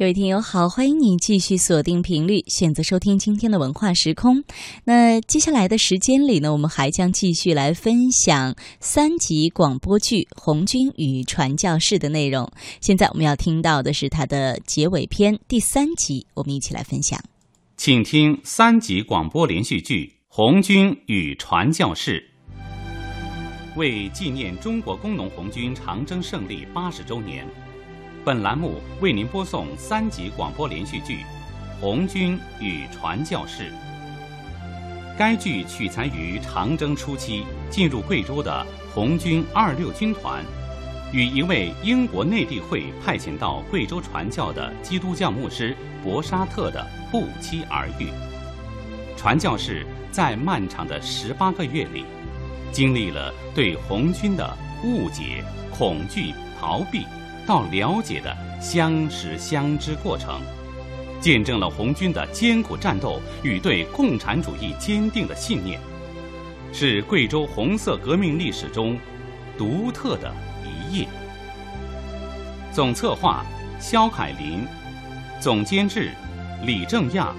各位听友好，欢迎你继续锁定频率，选择收听今天的文化时空。那接下来的时间里呢，我们还将继续来分享三集广播剧《红军与传教士》的内容。现在我们要听到的是它的结尾篇第三集，我们一起来分享。请听三集广播连续剧《红军与传教士》。为纪念中国工农红军长征胜利八十周年。本栏目为您播送三集广播连续剧《红军与传教士》。该剧取材于长征初期进入贵州的红军二六军团，与一位英国内地会派遣到贵州传教的基督教牧师博沙特的不期而遇。传教士在漫长的十八个月里，经历了对红军的误解、恐惧、逃避。到了解的相识相知过程，见证了红军的艰苦战斗与对共产主义坚定的信念，是贵州红色革命历史中独特的一页。总策划肖凯林，总监制李正亚，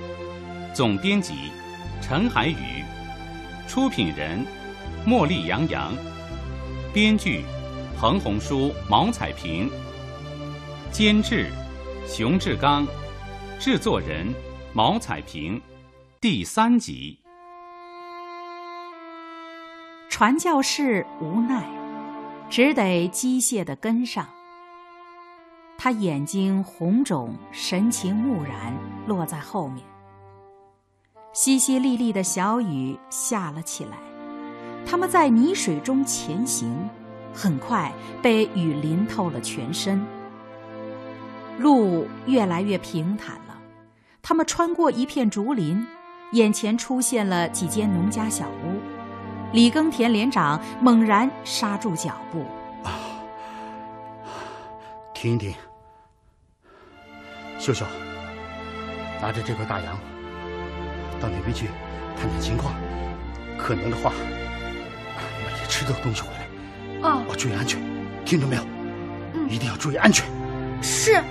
总编辑陈海宇，出品人茉莉杨洋，编剧彭红书、毛彩萍。监制熊志刚，制作人毛彩萍，第三集。传教士无奈，只得机械的跟上。他眼睛红肿，神情木然，落在后面。淅淅沥沥的小雨下了起来，他们在泥水中前行，很快被雨淋透了全身。路越来越平坦了，他们穿过一片竹林，眼前出现了几间农家小屋。李耕田连长猛然刹住脚步：“啊，停一停！秀秀，拿着这块大洋到那边去探探情况，可能的话买些吃的东西回来。啊，注意安全，听着没有？嗯，一定要注意安全。是。”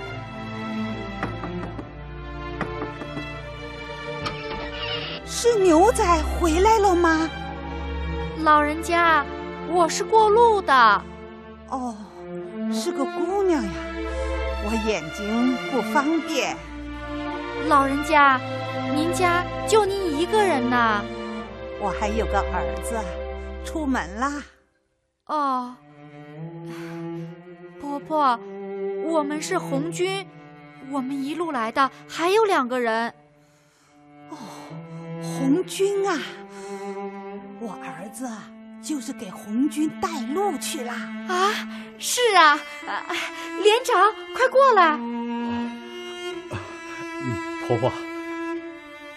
是牛仔回来了吗？老人家，我是过路的。哦，是个姑娘呀，我眼睛不方便。老人家，您家就您一个人呐？我还有个儿子，出门啦。哦，婆婆，我们是红军，我们一路来的还有两个人。哦。红军啊，我儿子就是给红军带路去了啊！是啊，连长，快过来！婆婆，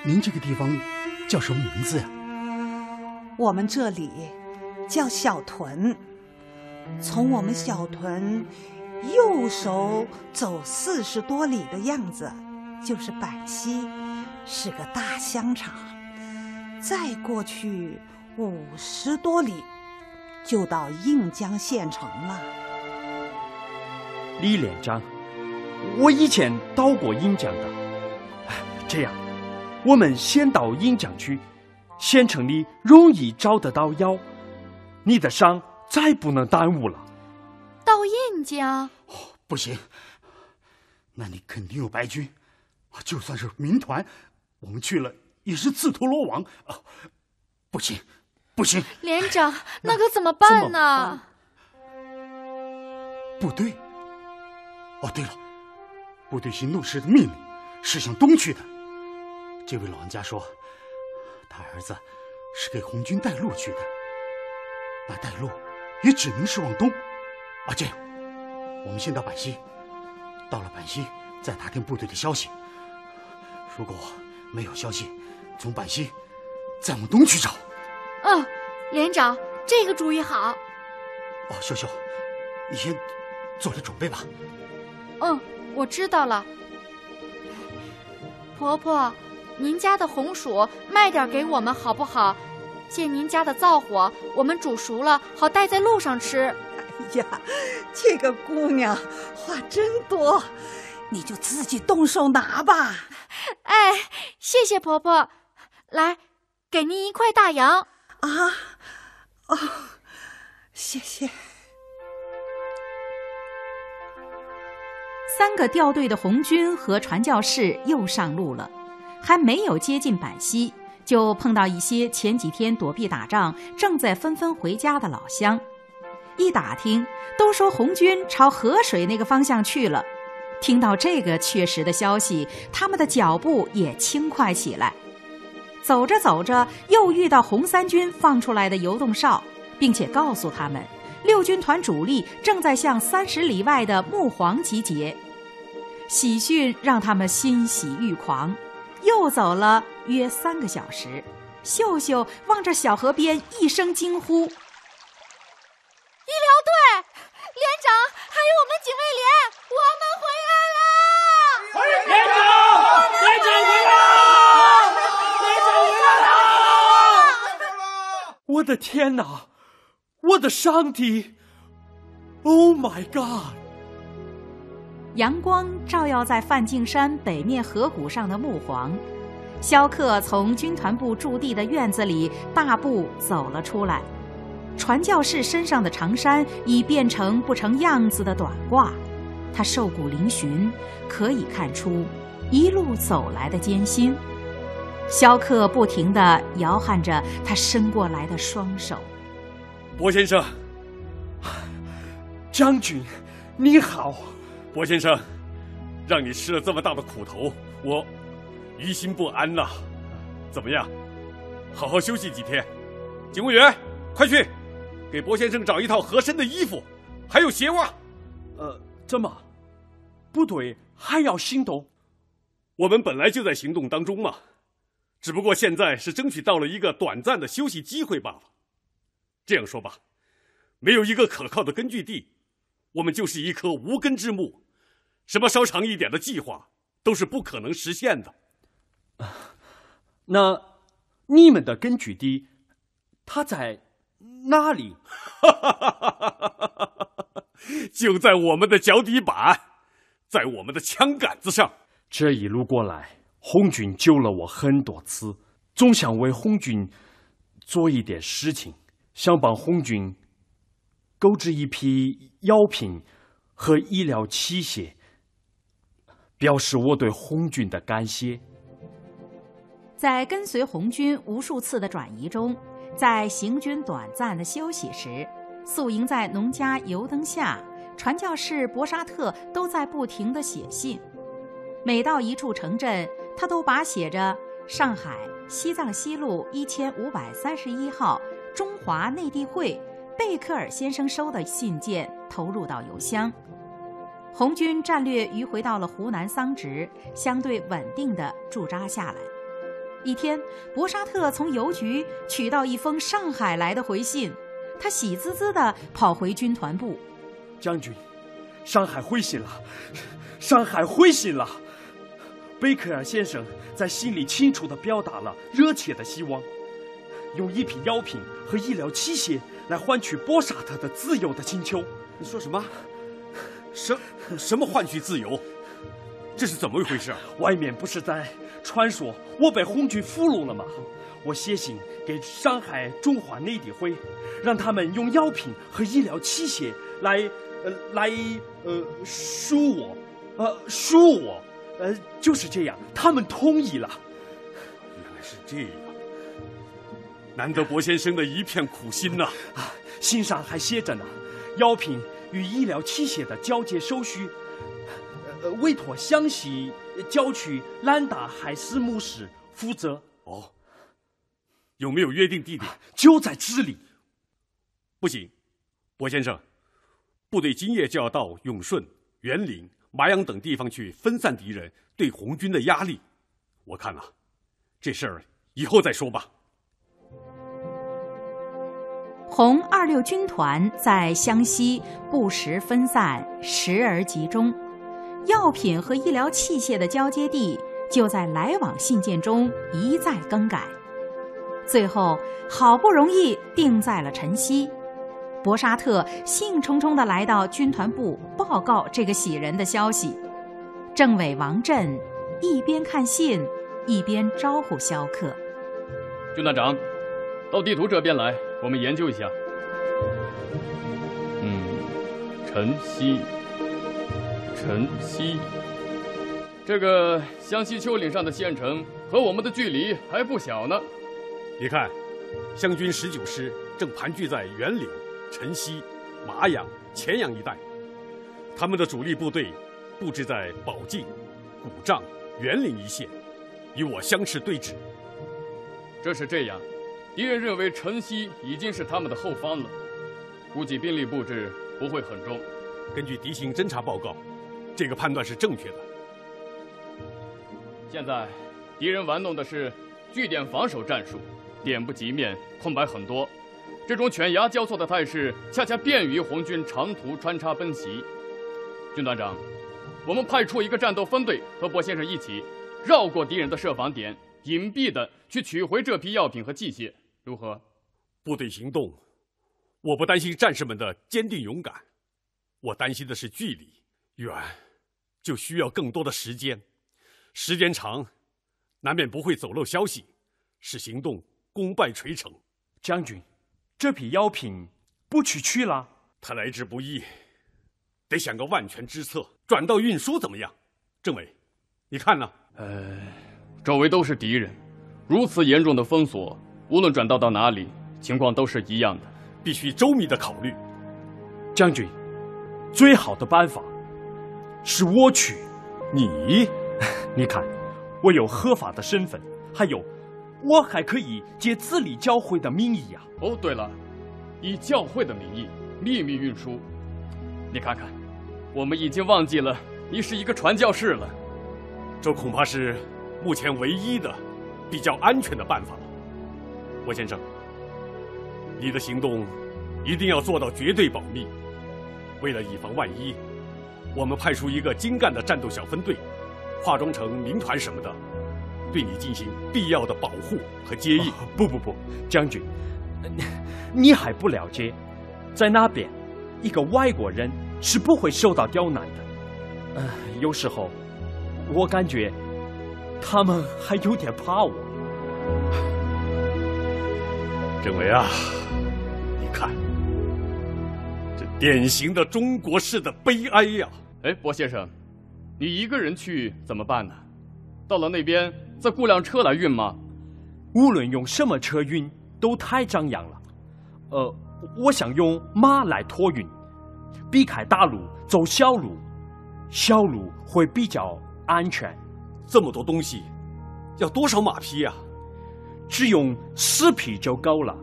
您这个地方叫什么名字呀？我们这里叫小屯，从我们小屯右手走四十多里的样子，就是板溪，是个大香肠。再过去五十多里，就到应江县城了。李连长，我以前到过应江的。这样，我们先到应江去，县城里容易找得到药。你的伤再不能耽误了。到应江？不行，那里肯定有白军。就算是民团，我们去了。也是自投罗网啊！不行，不行！连长，那可怎么办呢？部队。哦，对了，部队行动时的命令是向东去的。这位老人家说，他儿子是给红军带路去的。那带路也只能是往东。啊，这样，我们先到板溪，到了板溪再打听部队的消息。如果没有消息，从板溪再往东去找。嗯，连长，这个主意好。哦，秀秀，你先做着准备吧。嗯，我知道了。婆婆，您家的红薯卖点给我们好不好？借您家的灶火，我们煮熟了好带在路上吃。哎呀，这个姑娘话真多，你就自己动手拿吧。哎，谢谢婆婆，来，给您一块大洋。啊，哦，谢谢。三个掉队的红军和传教士又上路了，还没有接近板溪，就碰到一些前几天躲避打仗、正在纷纷回家的老乡。一打听，都说红军朝河水那个方向去了。听到这个确实的消息，他们的脚步也轻快起来。走着走着，又遇到红三军放出来的游动哨，并且告诉他们，六军团主力正在向三十里外的木黄集结。喜讯让他们欣喜欲狂。又走了约三个小时，秀秀望着小河边，一声惊呼。医疗队，连长，还有我们警卫连，我们回来了！连长，连长回来了！连长回来了！我的天哪！我的上帝！Oh my God！阳光照耀在梵净山北面河谷上的木黄，萧克从军团部驻地的院子里大步走了出来。传教士身上的长衫已变成不成样子的短褂，他瘦骨嶙峋，可以看出一路走来的艰辛。萧克不停地摇撼着他伸过来的双手。薄先生，将军，你好。薄先生，让你吃了这么大的苦头，我于心不安呐。怎么样？好好休息几天。警卫员，快去！给薄先生找一套合身的衣服，还有鞋袜。呃，怎么？部队还要行动？我们本来就在行动当中嘛，只不过现在是争取到了一个短暂的休息机会罢了。这样说吧，没有一个可靠的根据地，我们就是一棵无根之木，什么稍长一点的计划都是不可能实现的。那你们的根据地，它在？哪里？就在我们的脚底板，在我们的枪杆子上。这一路过来，红军救了我很多次，总想为红军做一点事情，想帮红军购置一批药品和医疗器械，表示我对红军的感谢。在跟随红军无数次的转移中。在行军短暂的休息时，宿营在农家油灯下，传教士博沙特都在不停地写信。每到一处城镇，他都把写着“上海西藏西路一千五百三十一号中华内地会贝克尔先生收”的信件投入到邮箱。红军战略迂回到了湖南桑植，相对稳定的驻扎下来。一天，博沙特从邮局取到一封上海来的回信，他喜滋滋地跑回军团部。将军，上海回信了，上海回信了。贝克尔先生在信里清楚地表达了热切的希望，用一批药品和医疗器械来换取博沙特的自由的请求。你说什么？什什么换取自由？这是怎么一回事？外面不是在传说我被红军俘虏了吗？我写信给上海中华内地会，让他们用药品和医疗器械来，呃，来，呃，赎我，呃，赎我，呃，就是这样，他们同意了。原来是这样，难得薄先生的一片苦心呐！啊，信上还写着呢，药品与医疗器械的交接手续。委托湘西郊区兰达海事牧师负责。哦，有没有约定地点？就在这里。不行，薄先生，部队今夜就要到永顺、沅陵、麻阳等地方去分散敌人对红军的压力。我看呐，这事儿以后再说吧。红二六军团在湘西不时分散，时而集中。药品和医疗器械的交接地就在来往信件中一再更改，最后好不容易定在了晨曦。博沙特兴冲冲地来到军团部报告这个喜人的消息。政委王震一边看信，一边招呼肖克。军团长，到地图这边来，我们研究一下。嗯，晨曦，晨曦，这个湘西丘陵上的县城和我们的距离还不小呢。你看，湘军十九师正盘踞在沅陵、晨曦、麻阳、乾阳一带，他们的主力部队布置在宝靖、古丈、沅陵一线，与我相持对峙。这是这样，敌人认为晨曦已经是他们的后方了，估计兵力布置不会很重。根据敌情侦察报告，这个判断是正确的。现在，敌人玩弄的是据点防守战术，点不及面，空白很多。这种犬牙交错的态势，恰恰便于红军长途穿插奔袭。军团长，我们派出一个战斗分队和薄先生一起，绕过敌人的设防点。隐蔽的去取回这批药品和器械，如何？部队行动，我不担心战士们的坚定勇敢，我担心的是距离远，就需要更多的时间，时间长，难免不会走漏消息，使行动功败垂成。将军，这批药品不取去了，他来之不易，得想个万全之策，转道运输怎么样？政委，你看呢？呃。周围都是敌人，如此严重的封锁，无论转道到哪里，情况都是一样的，必须周密的考虑。将军，最好的办法是我取。你，你看，我有合法的身份，还有，我还可以借自立教会的名义呀。哦，对了，以教会的名义秘密运输，你看看，我们已经忘记了你是一个传教士了。这恐怕是。目前唯一的比较安全的办法了，郭先生，你的行动一定要做到绝对保密。为了以防万一，我们派出一个精干的战斗小分队，化妆成民团什么的，对你进行必要的保护和接应。不不不，将军，你还不了解，在那边，一个外国人是不会受到刁难的。呃，有时候我感觉。他们还有点怕我，政委啊，你看，这典型的中国式的悲哀呀！哎，薄先生，你一个人去怎么办呢？到了那边再雇辆车来运吗？无论用什么车运，都太张扬了。呃，我想用马来托运，避开大路，走小路，小路会比较安全。这么多东西，要多少马匹呀？只用四匹就够了。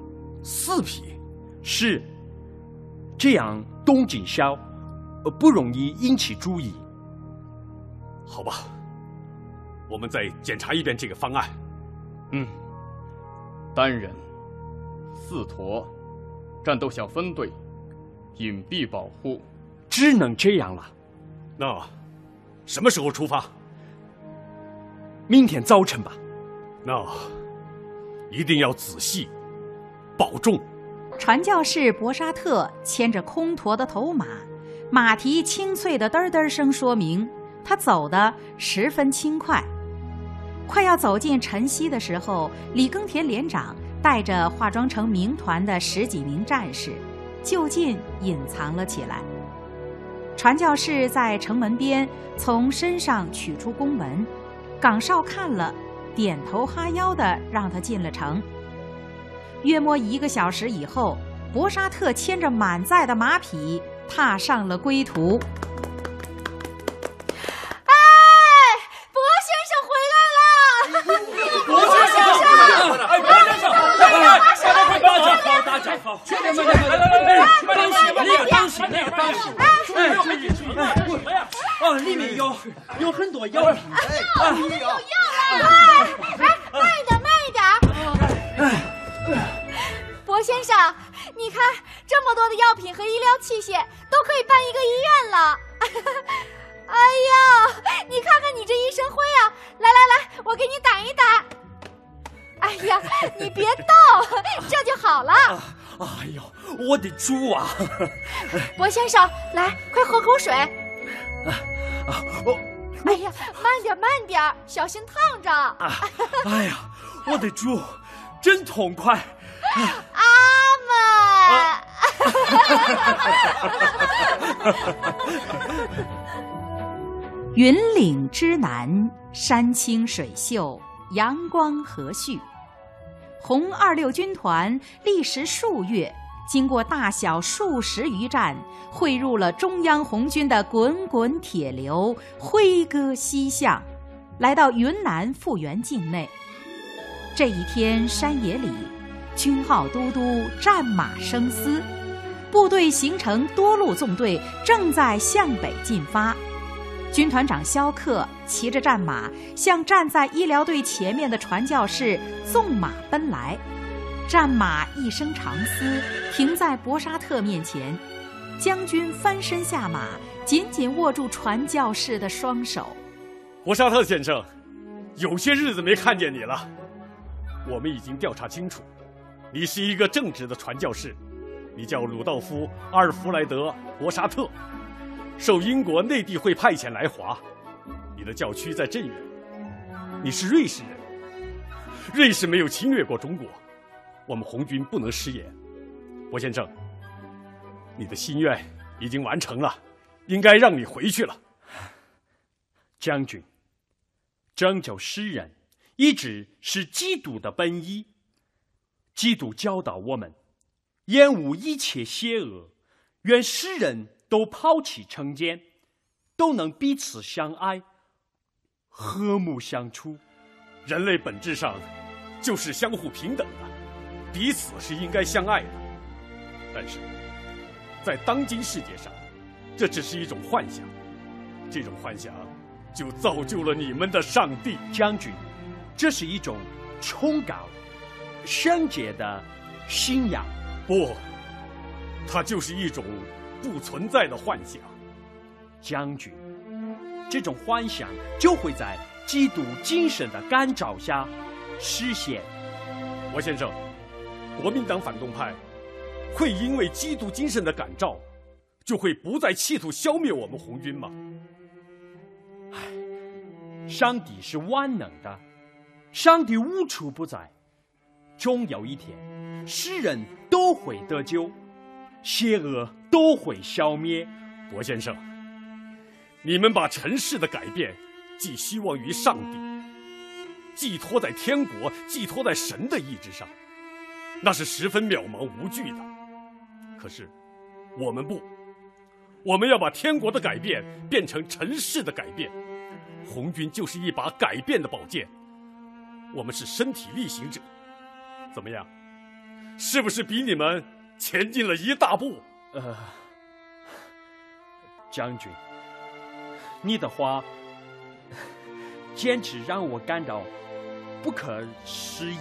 四匹，是。这样动静小，不容易引起注意。好吧，我们再检查一遍这个方案。嗯，单人，四驼，战斗小分队，隐蔽保护，只能这样了。那什么时候出发？明天早晨吧，那一定要仔细，保重。传教士博沙特牵着空驼的头马，马蹄清脆的嘚嘚声说明他走的十分轻快。快要走进晨曦的时候，李耕田连长带着化妆成民团的十几名战士，就近隐藏了起来。传教士在城门边从身上取出公文。岗哨看了，点头哈腰的让他进了城。约摸一个小时以后，博沙特牵着满载的马匹踏上了归途。里面有 有很多药品。和医疗器械都可以办一个医院了。哎呀，你看看你这一身灰啊！来来来，我给你打一打。哎呀，你别动，这就好了。哎呦，我的猪啊！博先生，来，快喝口水。啊，我，哎呀，慢点慢点，小心烫着。啊！哎呀，我的主，真痛快！阿门。云岭之南，山清水秀，阳光和煦。红二六军团历时数月，经过大小数十余战，汇入了中央红军的滚滚铁流，挥戈西向，来到云南富源境内。这一天，山野里，军号都督战马生嘶，部队形成多路纵队，正在向北进发。军团长肖克骑着战马，向站在医疗队前面的传教士纵马奔来。战马一声长嘶，停在博沙特面前。将军翻身下马，紧紧握住传教士的双手。博沙特先生，有些日子没看见你了。我们已经调查清楚，你是一个正直的传教士。你叫鲁道夫·阿尔弗莱德·博沙特。受英国内地会派遣来华，你的教区在镇远。你是瑞士人，瑞士没有侵略过中国，我们红军不能食言。博先生，你的心愿已经完成了，应该让你回去了。将军，拯救诗人一直是基督的本意。基督教导我们，厌恶一切邪恶，愿诗人。都抛弃成见，都能彼此相爱，和睦相处。人类本质上就是相互平等的，彼此是应该相爱的。但是，在当今世界上，这只是一种幻想。这种幻想就造就了你们的上帝将军。这是一种崇高、圣洁的信仰。不，它就是一种。不存在的幻想，将军，这种幻想就会在基督精神的干扰下实现。我先生，国民党反动派会因为基督精神的感召，就会不再企图消灭我们红军吗？唉，上帝是万能的，上帝无处不在，终有一天，世人都会得救。邪恶都会消灭，博先生。你们把尘世的改变寄希望于上帝，寄托在天国，寄托在神的意志上，那是十分渺茫无据的。可是，我们不，我们要把天国的改变变成尘世的改变。红军就是一把改变的宝剑，我们是身体力行者。怎么样？是不是比你们？前进了一大步，呃，将军，你的话简直让我感到不可思议。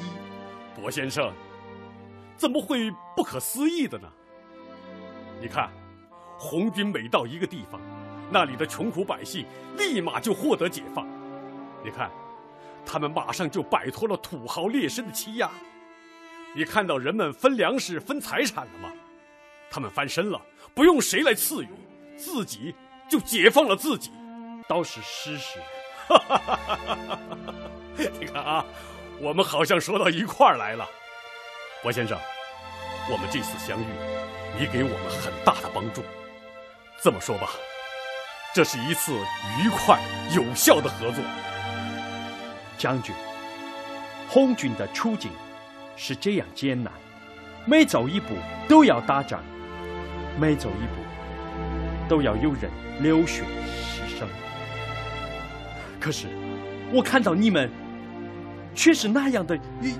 博先生，怎么会不可思议的呢？你看，红军每到一个地方，那里的穷苦百姓立马就获得解放。你看，他们马上就摆脱了土豪劣绅的欺压。你看到人们分粮食、分财产了吗？他们翻身了，不用谁来赐予，自己就解放了自己，倒是事实。你看啊，我们好像说到一块儿来了。博先生，我们这次相遇，你给我们很大的帮助。这么说吧，这是一次愉快有效的合作。将军，红军的处境。是这样艰难，每走一步都要打仗，每走一步都要有人流血牺牲。可是，我看到你们却是那样的勇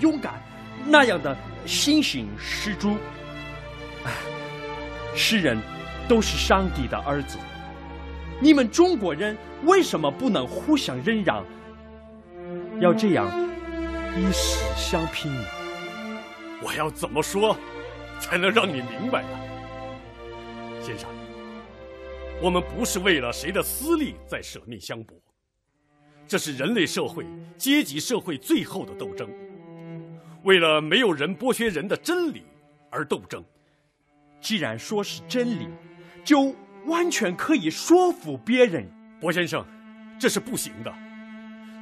勇敢，那样的信心十足。世人都是上帝的儿子，你们中国人为什么不能互相忍让？要这样？以死相拼呢？我要怎么说，才能让你明白呢？先生，我们不是为了谁的私利在舍命相搏，这是人类社会、阶级社会最后的斗争，为了没有人剥削人的真理而斗争。既然说是真理，就完全可以说服别人。博先生，这是不行的。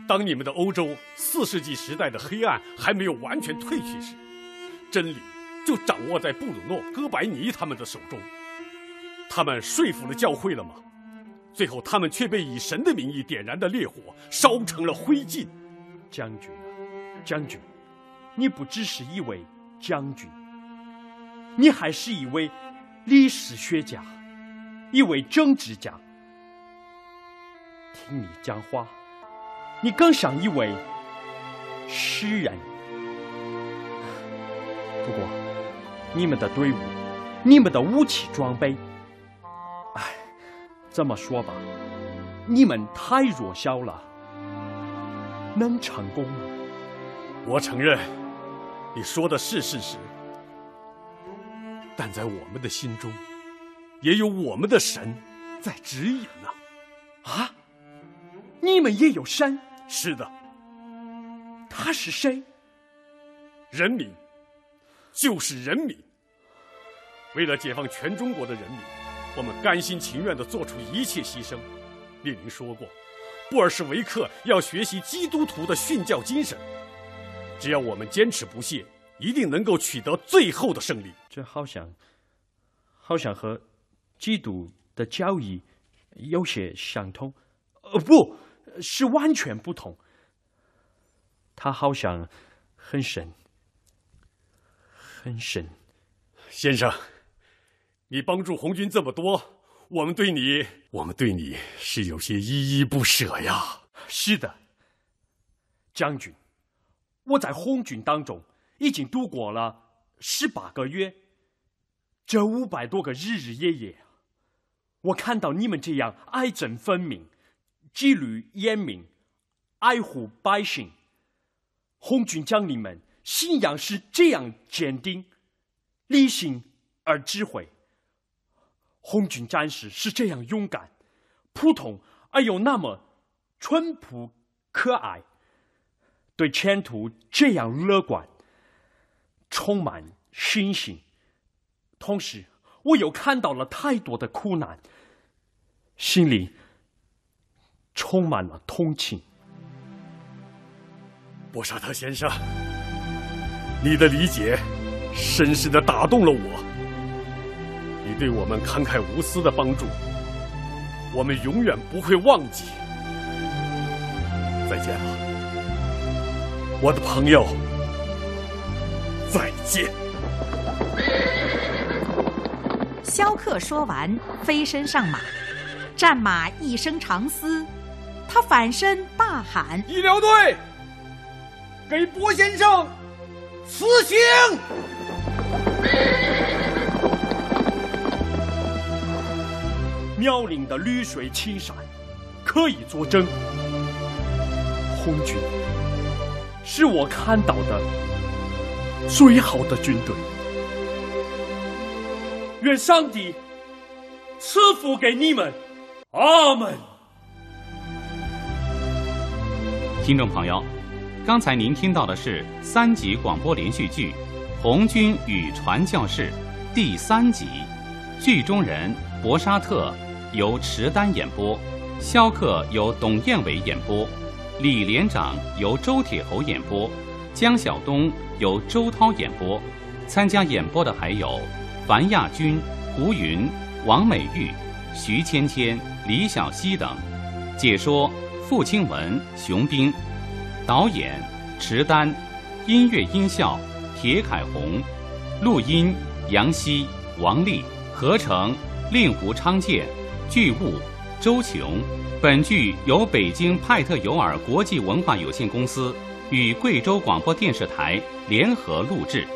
当你们的欧洲四世纪时代的黑暗还没有完全褪去时，真理就掌握在布鲁诺·哥白尼他们的手中。他们说服了教会了吗？最后，他们却被以神的名义点燃的烈火烧成了灰烬。将军啊，将军，你不只是一位将军，你还是一位历史学家，一位政治家。听你讲话。你更像一位诗人。不过，你们的队伍，你们的武器装备，哎，怎么说吧，你们太弱小了。能成功吗？我承认，你说的是事实。但在我们的心中，也有我们的神在指引呢。啊，你们也有神？是的，他是谁？人民，就是人民。为了解放全中国的人民，我们甘心情愿的做出一切牺牲。列宁说过，布尔什维克要学习基督徒的训教精神。只要我们坚持不懈，一定能够取得最后的胜利。这好像，好像和基督的教义有些相通。呃，不。是完全不同。他好像很神，很神。先生，你帮助红军这么多，我们对你，我们对你是有些依依不舍呀。是的，将军，我在红军当中已经度过了十八个月，这五百多个日日夜夜，我看到你们这样爱憎分明。纪律严明，爱护百姓。红军将领们信仰是这样坚定、理性而智慧。红军战士是这样勇敢、普通而又那么淳朴可爱，对前途这样乐观，充满信心。同时，我又看到了太多的苦难，心里。充满了同情，博沙特先生，你的理解深深的打动了我。你对我们慷慨无私的帮助，我们永远不会忘记。再见了，我的朋友，再见。萧克说完，飞身上马，战马一声长嘶。他反身大喊：“医疗队，给波先生死刑！”苗岭的绿水青山可以作证，红军是我看到的最好的军队。愿上帝赐福给你们，阿门。听众朋友，刚才您听到的是三集广播连续剧《红军与传教士》第三集，剧中人博沙特由池丹演播，肖克由董彦伟演播，李连长由周铁侯演播，江晓东由周涛演播。参加演播的还有樊亚军、胡云、王美玉、徐芊芊、李小溪等。解说。傅清文、熊斌，导演池丹，音乐音效铁凯红，录音杨希、王丽，合成令狐昌建，剧务周琼。本剧由北京派特尤尔国际文化有限公司与贵州广播电视台联合录制。